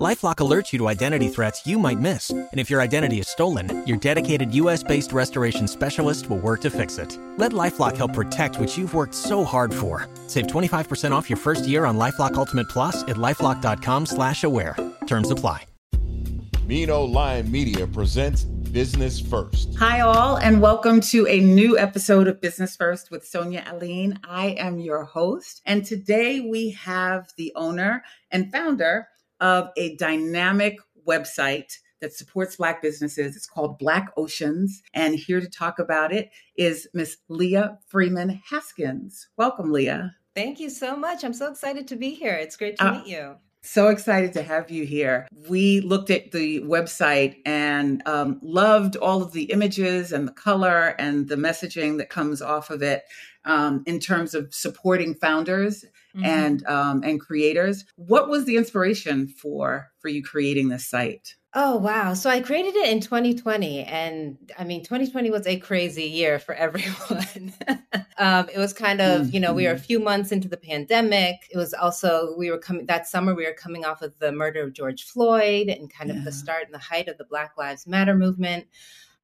LifeLock alerts you to identity threats you might miss, and if your identity is stolen, your dedicated U.S.-based restoration specialist will work to fix it. Let LifeLock help protect what you've worked so hard for. Save 25% off your first year on LifeLock Ultimate Plus at lifeLock.com/slash-aware. Terms apply. Mino Lion Media presents Business First. Hi, all, and welcome to a new episode of Business First with Sonia Aline. I am your host, and today we have the owner and founder of a dynamic website that supports Black businesses. It's called Black Oceans. And here to talk about it is Miss Leah Freeman Haskins. Welcome, Leah. Thank you so much. I'm so excited to be here. It's great to uh, meet you. So excited to have you here. We looked at the website and um, loved all of the images and the color and the messaging that comes off of it um, in terms of supporting founders mm-hmm. and um, and creators. What was the inspiration for for you creating this site? Oh, wow. So I created it in 2020. And I mean, 2020 was a crazy year for everyone. um, it was kind of, mm-hmm. you know, we were a mm-hmm. few months into the pandemic. It was also, we were coming, that summer, we were coming off of the murder of George Floyd and kind yeah. of the start and the height of the Black Lives Matter movement.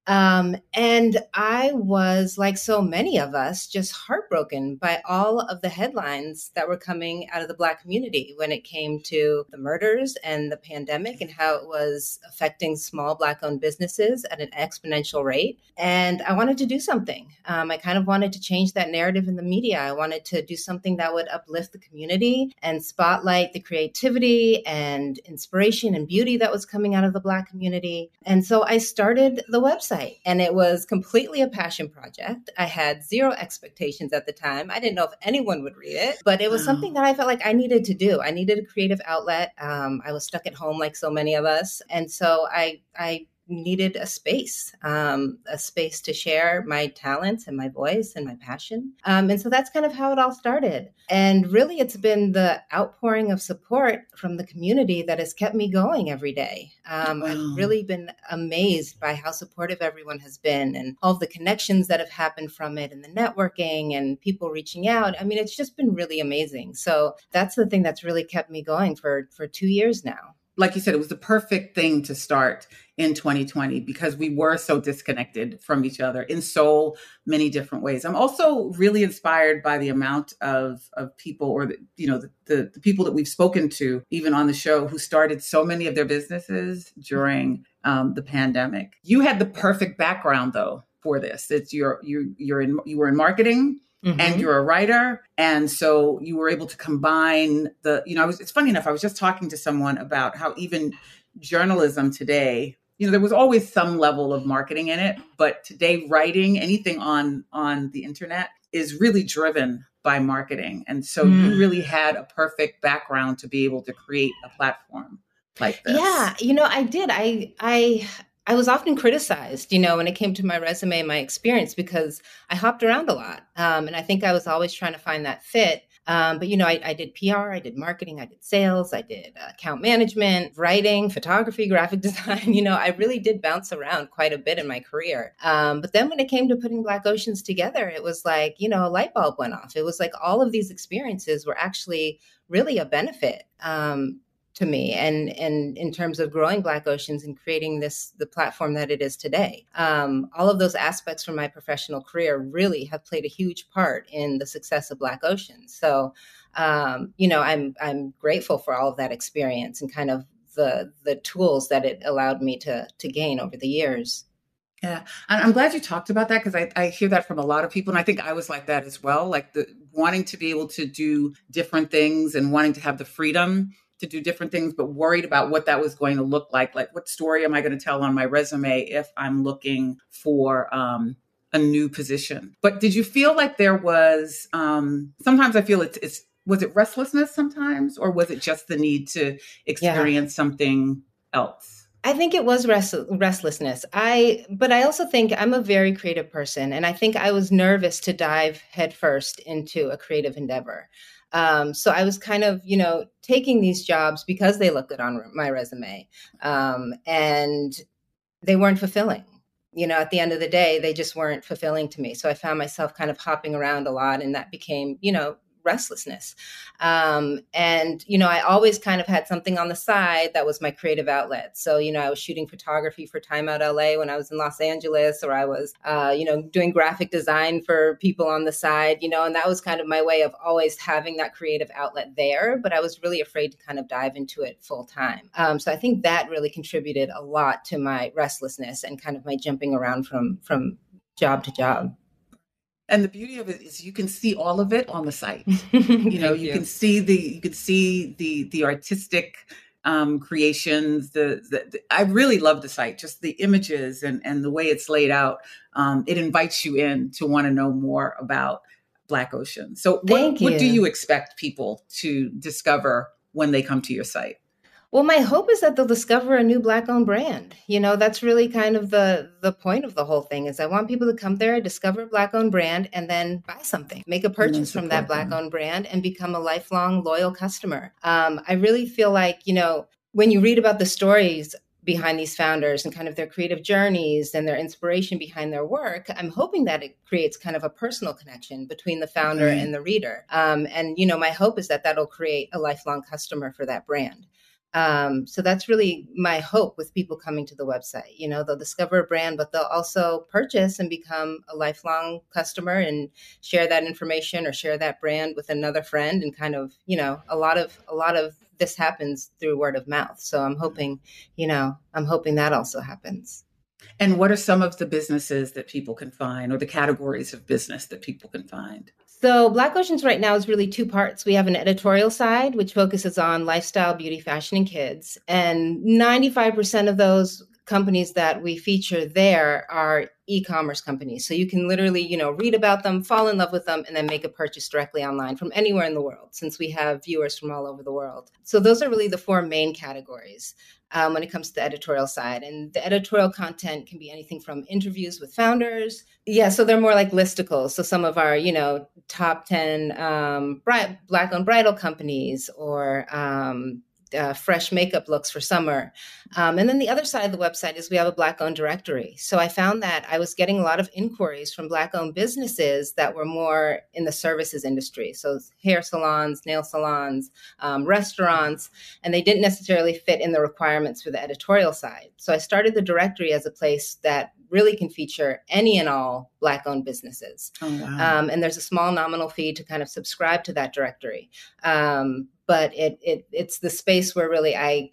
Um, and I was, like so many of us, just heartbroken by all of the headlines that were coming out of the Black community when it came to the murders and the pandemic and how it was affecting small Black owned businesses at an exponential rate. And I wanted to do something. Um, I kind of wanted to change that narrative in the media. I wanted to do something that would uplift the community and spotlight the creativity and inspiration and beauty that was coming out of the Black community. And so I started the website website. And it was completely a passion project. I had zero expectations at the time. I didn't know if anyone would read it, but it was something that I felt like I needed to do. I needed a creative outlet. Um, I was stuck at home like so many of us. And so I, I needed a space, um, a space to share my talents and my voice and my passion. Um, and so that's kind of how it all started. And really, it's been the outpouring of support from the community that has kept me going every day. Um, wow. I've really been amazed by how supportive everyone has been and all the connections that have happened from it and the networking and people reaching out. I mean, it's just been really amazing. So that's the thing that's really kept me going for, for two years now like you said, it was the perfect thing to start in 2020 because we were so disconnected from each other in so many different ways. I'm also really inspired by the amount of, of people or the, you know, the, the, the people that we've spoken to, even on the show, who started so many of their businesses during um, the pandemic. You had the perfect background though for this. It's your, you, you're in, you were in marketing Mm-hmm. and you're a writer and so you were able to combine the you know I was it's funny enough I was just talking to someone about how even journalism today you know there was always some level of marketing in it but today writing anything on on the internet is really driven by marketing and so mm. you really had a perfect background to be able to create a platform like this yeah you know i did i i I was often criticized, you know, when it came to my resume, and my experience, because I hopped around a lot. Um, and I think I was always trying to find that fit. Um, but, you know, I, I, did PR, I did marketing, I did sales, I did account management, writing, photography, graphic design. You know, I really did bounce around quite a bit in my career. Um, but then when it came to putting Black Oceans together, it was like, you know, a light bulb went off. It was like all of these experiences were actually really a benefit um, to me. And and in terms of growing black oceans and creating this the platform that it is today um, all of those aspects from my professional career really have played a huge part in the success of black oceans. So um, you know i'm i'm grateful for all of that experience and kind of the the tools that it allowed me to to gain over the years. Yeah, I'm glad you talked about that because I, I hear that from a lot of people, and I think I was like that as well. Like the wanting to be able to do different things and wanting to have the freedom to do different things, but worried about what that was going to look like. Like, what story am I going to tell on my resume if I'm looking for um, a new position? But did you feel like there was? Um, sometimes I feel it's, it's was it restlessness sometimes, or was it just the need to experience yeah. something else? I think it was rest- restlessness. I, but I also think I'm a very creative person, and I think I was nervous to dive headfirst into a creative endeavor. Um, so I was kind of, you know, taking these jobs because they look good on my resume, um, and they weren't fulfilling. You know, at the end of the day, they just weren't fulfilling to me. So I found myself kind of hopping around a lot, and that became, you know, restlessness. Um, and, you know, I always kind of had something on the side that was my creative outlet. So, you know, I was shooting photography for Time Out LA when I was in Los Angeles, or I was, uh, you know, doing graphic design for people on the side, you know, and that was kind of my way of always having that creative outlet there. But I was really afraid to kind of dive into it full time. Um, so I think that really contributed a lot to my restlessness and kind of my jumping around from from job to job. And the beauty of it is you can see all of it on the site. you know, you, you, can see the you can see the the artistic um, creations. The, the, the, I really love the site, just the images and and the way it's laid out. Um, it invites you in to want to know more about Black Ocean. So, what, what do you expect people to discover when they come to your site? Well, my hope is that they'll discover a new black owned brand. You know, that's really kind of the the point of the whole thing is I want people to come there, discover a black owned brand and then buy something, make a purchase from that black owned brand and become a lifelong loyal customer. Um, I really feel like, you know, when you read about the stories behind these founders and kind of their creative journeys and their inspiration behind their work, I'm hoping that it creates kind of a personal connection between the founder mm-hmm. and the reader. Um, and you know, my hope is that that'll create a lifelong customer for that brand. Um, so that's really my hope with people coming to the website. You know, they'll discover a brand, but they'll also purchase and become a lifelong customer and share that information or share that brand with another friend. And kind of, you know, a lot of a lot of this happens through word of mouth. So I'm hoping, you know, I'm hoping that also happens. And what are some of the businesses that people can find or the categories of business that people can find? So, Black Oceans right now is really two parts. We have an editorial side, which focuses on lifestyle, beauty, fashion, and kids. And 95% of those companies that we feature there are e-commerce companies. So you can literally, you know, read about them, fall in love with them, and then make a purchase directly online from anywhere in the world, since we have viewers from all over the world. So those are really the four main categories um, when it comes to the editorial side. And the editorial content can be anything from interviews with founders. Yeah, so they're more like listicles. So some of our, you know, top 10 um, black owned bridal companies or um, uh, fresh makeup looks for summer. Um, and then the other side of the website is we have a Black owned directory. So I found that I was getting a lot of inquiries from Black owned businesses that were more in the services industry. So hair salons, nail salons, um, restaurants, and they didn't necessarily fit in the requirements for the editorial side. So I started the directory as a place that really can feature any and all Black owned businesses. Oh, wow. um, and there's a small nominal fee to kind of subscribe to that directory. Um, but it, it it's the space where really I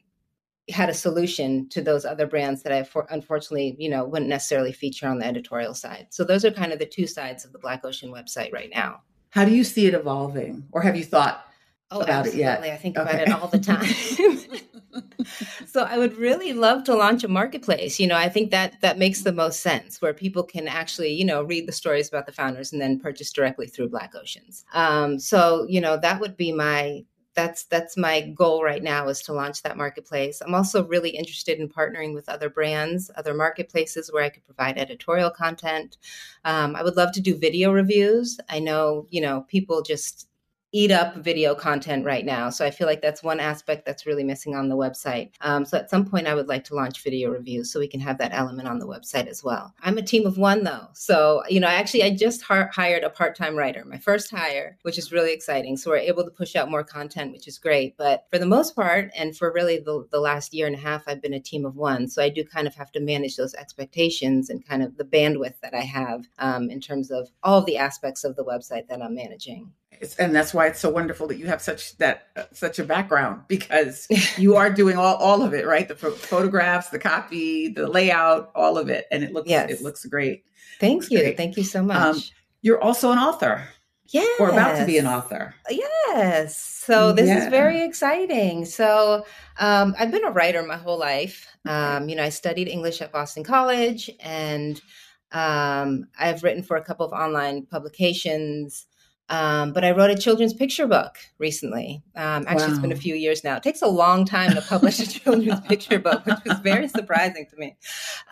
had a solution to those other brands that I for, unfortunately, you know, wouldn't necessarily feature on the editorial side. So those are kind of the two sides of the Black Ocean website right now. How do you see it evolving, or have you thought oh, about absolutely. it yet? I think okay. about it all the time. so I would really love to launch a marketplace. You know, I think that that makes the most sense, where people can actually, you know, read the stories about the founders and then purchase directly through Black Oceans. Um, so you know, that would be my that's that's my goal right now is to launch that marketplace. I'm also really interested in partnering with other brands, other marketplaces where I could provide editorial content. Um, I would love to do video reviews. I know you know people just eat up video content right now. So I feel like that's one aspect that's really missing on the website. Um, so at some point, I would like to launch video reviews so we can have that element on the website as well. I'm a team of one though. So, you know, actually, I just hired a part time writer, my first hire, which is really exciting. So we're able to push out more content, which is great. But for the most part, and for really the, the last year and a half, I've been a team of one. So I do kind of have to manage those expectations and kind of the bandwidth that I have um, in terms of all the aspects of the website that I'm managing. It's, and that's why it's so wonderful that you have such that uh, such a background because you are doing all, all of it right? The photographs the copy the layout all of it and it looks yes. it looks great. Thank looks you. great. thank you so um, much. um, you're also an author. Yeah or about to be an author. Yes. So this yeah. is very exciting. So um, i've been a writer my whole life. Um, you know i studied english at boston college and um, i've written for a couple of online publications um, but I wrote a children's picture book recently. Um, actually, wow. it's been a few years now. It takes a long time to publish a children's picture book, which was very surprising to me.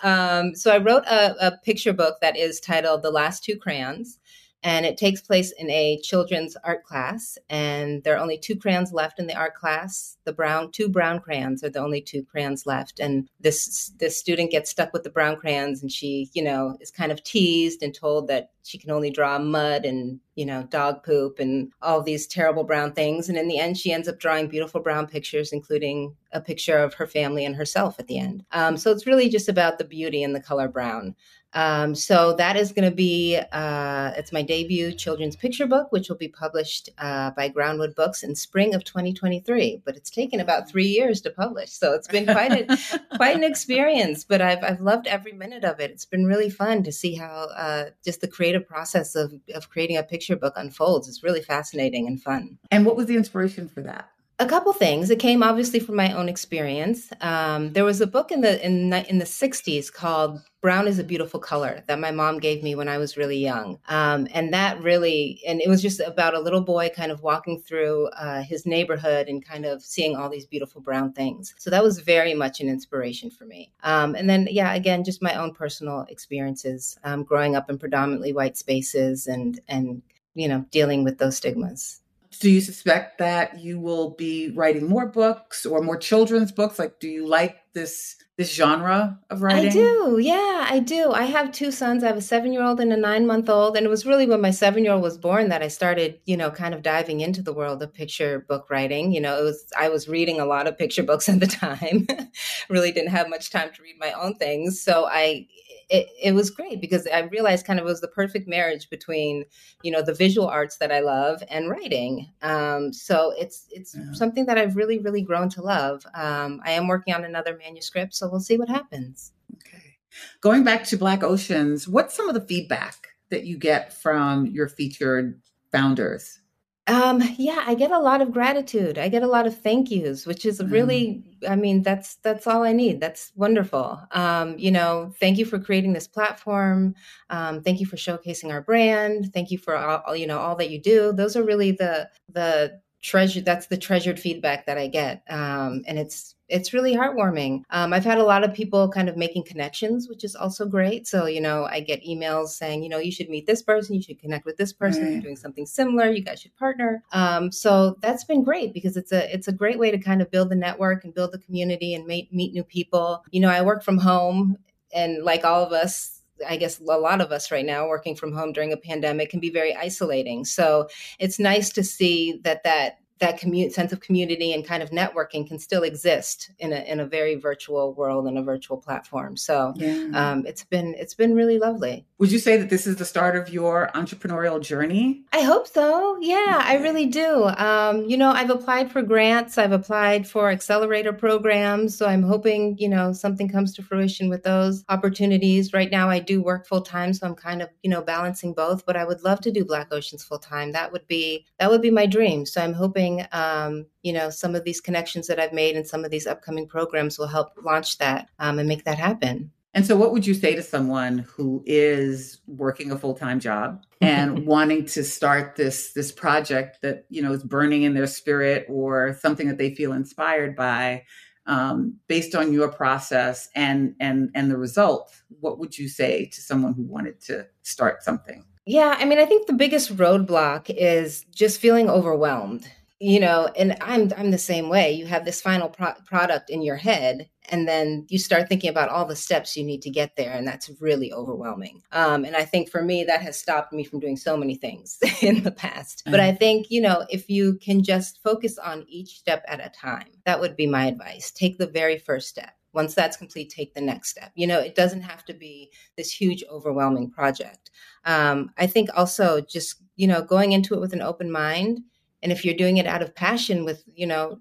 Um, so I wrote a, a, picture book that is titled "The Last Two Crayons," and it takes place in a children's art class. And there are only two crayons left in the art class. The brown, two brown crayons are the only two crayons left. And this this student gets stuck with the brown crayons, and she, you know, is kind of teased and told that she can only draw mud and you know dog poop and all these terrible brown things. And in the end, she ends up drawing beautiful brown pictures, including a picture of her family and herself at the end. Um, so it's really just about the beauty in the color brown. Um, so that is going to be uh, it's my debut children's picture book, which will be published uh, by Groundwood Books in spring of 2023. But it's taken about three years to publish, so it's been quite a, quite an experience. But I've I've loved every minute of it. It's been really fun to see how uh, just the creative process of of creating a picture book unfolds. It's really fascinating and fun. And what was the inspiration for that? A couple things. It came obviously from my own experience. Um, there was a book in the in in the '60s called "Brown is a Beautiful Color" that my mom gave me when I was really young, um, and that really and it was just about a little boy kind of walking through uh, his neighborhood and kind of seeing all these beautiful brown things. So that was very much an inspiration for me. Um, and then yeah, again, just my own personal experiences um, growing up in predominantly white spaces and and you know dealing with those stigmas do you suspect that you will be writing more books or more children's books? Like do you like this this genre of writing? i do. Yeah i do. I have two sons. I have a seven year old and a nine month old and it was really when my seven year old was born that i started you know kind of diving into the world of picture book writing. You know it was i was reading a lot of picture books at the time. Really didn't have much time to read my own things. So i it, it was great because I realized kind of it was the perfect marriage between, you know, the visual arts that I love and writing. Um, so it's it's yeah. something that I've really really grown to love. Um, I am working on another manuscript, so we'll see what happens. Okay, going back to Black Oceans, what's some of the feedback that you get from your featured founders? Um, yeah, I get a lot of gratitude. I get a lot of thank yous, which is really, mm. I mean, that's that's all I need. That's wonderful. Um, you know, thank you for creating this platform. Um, thank you for showcasing our brand. Thank you for all, you know all that you do. Those are really the the treasure. That's the treasured feedback that I get, um, and it's it's really heartwarming. Um, I've had a lot of people kind of making connections, which is also great. So, you know, I get emails saying, you know, you should meet this person, you should connect with this person, right. you're doing something similar, you guys should partner. Um, so that's been great because it's a it's a great way to kind of build the network and build the community and meet meet new people. You know, I work from home, and like all of us, I guess a lot of us right now working from home during a pandemic can be very isolating. So it's nice to see that that that commu- sense of community and kind of networking can still exist in a in a very virtual world and a virtual platform. So yeah. um, it's been it's been really lovely. Would you say that this is the start of your entrepreneurial journey? I hope so. Yeah, okay. I really do. Um, you know, I've applied for grants. I've applied for accelerator programs. So I'm hoping you know something comes to fruition with those opportunities. Right now, I do work full time, so I'm kind of you know balancing both. But I would love to do Black Oceans full time. That would be that would be my dream. So I'm hoping um, you know, some of these connections that I've made and some of these upcoming programs will help launch that um, and make that happen. And so, what would you say to someone who is working a full time job and wanting to start this this project that you know is burning in their spirit or something that they feel inspired by, um, based on your process and and and the result? What would you say to someone who wanted to start something? Yeah, I mean, I think the biggest roadblock is just feeling overwhelmed you know and i'm i'm the same way. You have this final pro- product in your head and then you start thinking about all the steps you need to get there and that's really overwhelming. Um, and i think for me that has stopped me from doing so many things in the past. But i think you know if you can just focus on each step at a time that would be my advice. Take the very first step. Once that's complete take the next step. You know it doesn't have to be this huge overwhelming project. Um, i think also just you know going into it with an open mind and if you're doing it out of passion with you know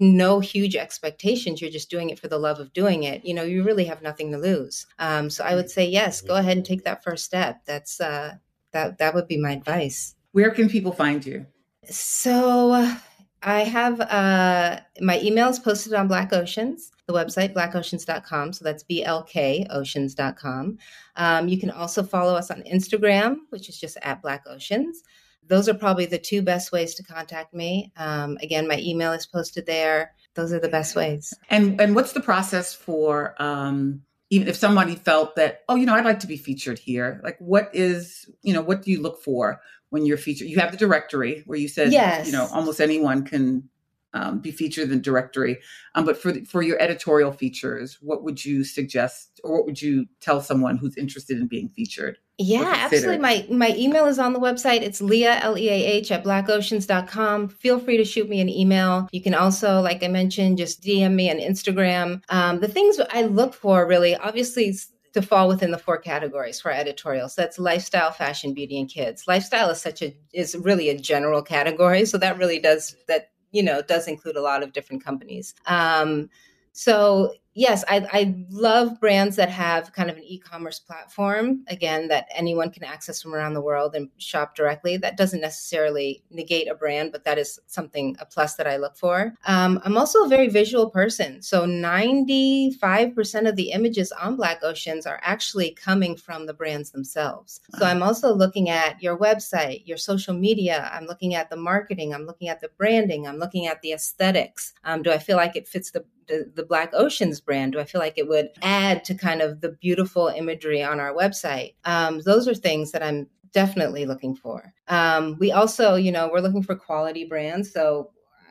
no huge expectations you're just doing it for the love of doing it you know you really have nothing to lose. Um, so i would say yes go ahead and take that first step. That's uh, that that would be my advice. Where can people find you? So i have uh, my email is posted on black oceans the website blackoceans.com so that's blk oceans.com um, you can also follow us on instagram which is just at black oceans those are probably the two best ways to contact me. Um, again, my email is posted there. Those are the best ways. And and what's the process for um, even if somebody felt that, oh, you know, I'd like to be featured here, like what is, you know, what do you look for when you're featured? You have the directory where you said, yes. you know, almost anyone can um, be featured in the directory. Um, but for the, for your editorial features, what would you suggest, or what would you tell someone who's interested in being featured? Yeah, absolutely. My my email is on the website. It's Leah L E A H at blackoceans.com. Feel free to shoot me an email. You can also, like I mentioned, just DM me on Instagram. Um, the things I look for really, obviously, to fall within the four categories for editorials. That's lifestyle, fashion, beauty, and kids. Lifestyle is such a is really a general category, so that really does that you know it does include a lot of different companies. Um, so yes, I, I love brands that have kind of an e-commerce platform again that anyone can access from around the world and shop directly. That doesn't necessarily negate a brand, but that is something a plus that I look for. Um, I'm also a very visual person, so 95% of the images on Black Oceans are actually coming from the brands themselves. So I'm also looking at your website, your social media. I'm looking at the marketing. I'm looking at the branding. I'm looking at the aesthetics. Um, do I feel like it fits the the, Black Oceans brand? Do I feel like it would add to kind of the beautiful imagery on our website? Um, those are things that I'm definitely looking for. Um, we also, you know, we're looking for quality brands. So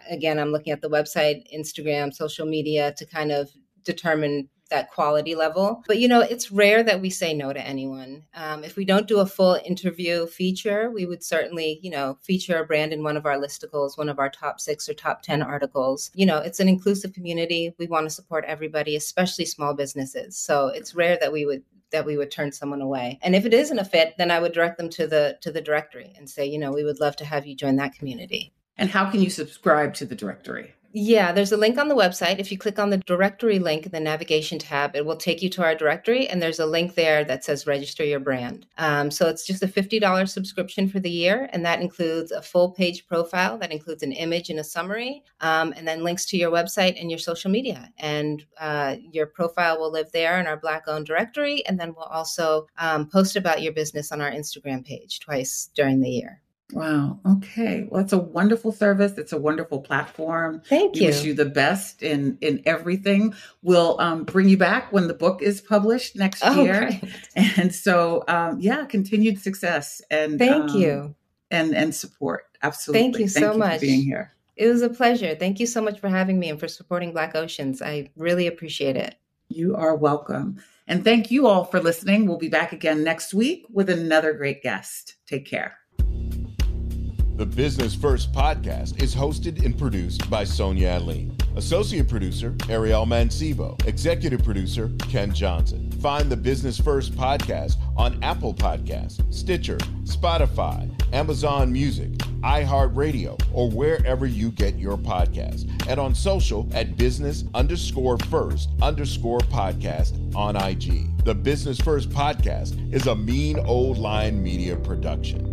again, I'm looking at the website, Instagram, social media to kind of determine that quality level. But you know, it's rare that we say no to anyone. Um, if we don't do a full interview feature, we would certainly, you know, feature a brand in one of our listicles, one of our top six or top 10 articles. You know, it's an inclusive community. We want to support everybody, especially small businesses. So it's rare that we would that we would turn someone away. And if it isn't a fit, then I would direct them to the to the directory and say, you know, we would love to have you join that community. And how can you subscribe to the directory? Yeah, there's a link on the website. If you click on the directory link in the navigation tab, it will take you to our directory, and there's a link there that says register your brand. Um, so it's just a $50 subscription for the year, and that includes a full page profile, that includes an image and a summary, um, and then links to your website and your social media. And uh, your profile will live there in our Black owned directory, and then we'll also um, post about your business on our Instagram page twice during the year. Wow. Okay. Well, it's a wonderful service. It's a wonderful platform. Thank we you. Wish you the best in in everything. We'll um, bring you back when the book is published next oh, year. Great. And so, um, yeah, continued success and thank um, you and and support. Absolutely. Thank you so you much for being here. It was a pleasure. Thank you so much for having me and for supporting Black Oceans. I really appreciate it. You are welcome. And thank you all for listening. We'll be back again next week with another great guest. Take care. The Business First podcast is hosted and produced by Sonia Aline. Associate producer, Ariel Mancibo. Executive producer, Ken Johnson. Find the Business First podcast on Apple Podcasts, Stitcher, Spotify, Amazon Music, iHeartRadio, or wherever you get your podcasts. And on social at business underscore first underscore podcast on IG. The Business First podcast is a mean old line media production.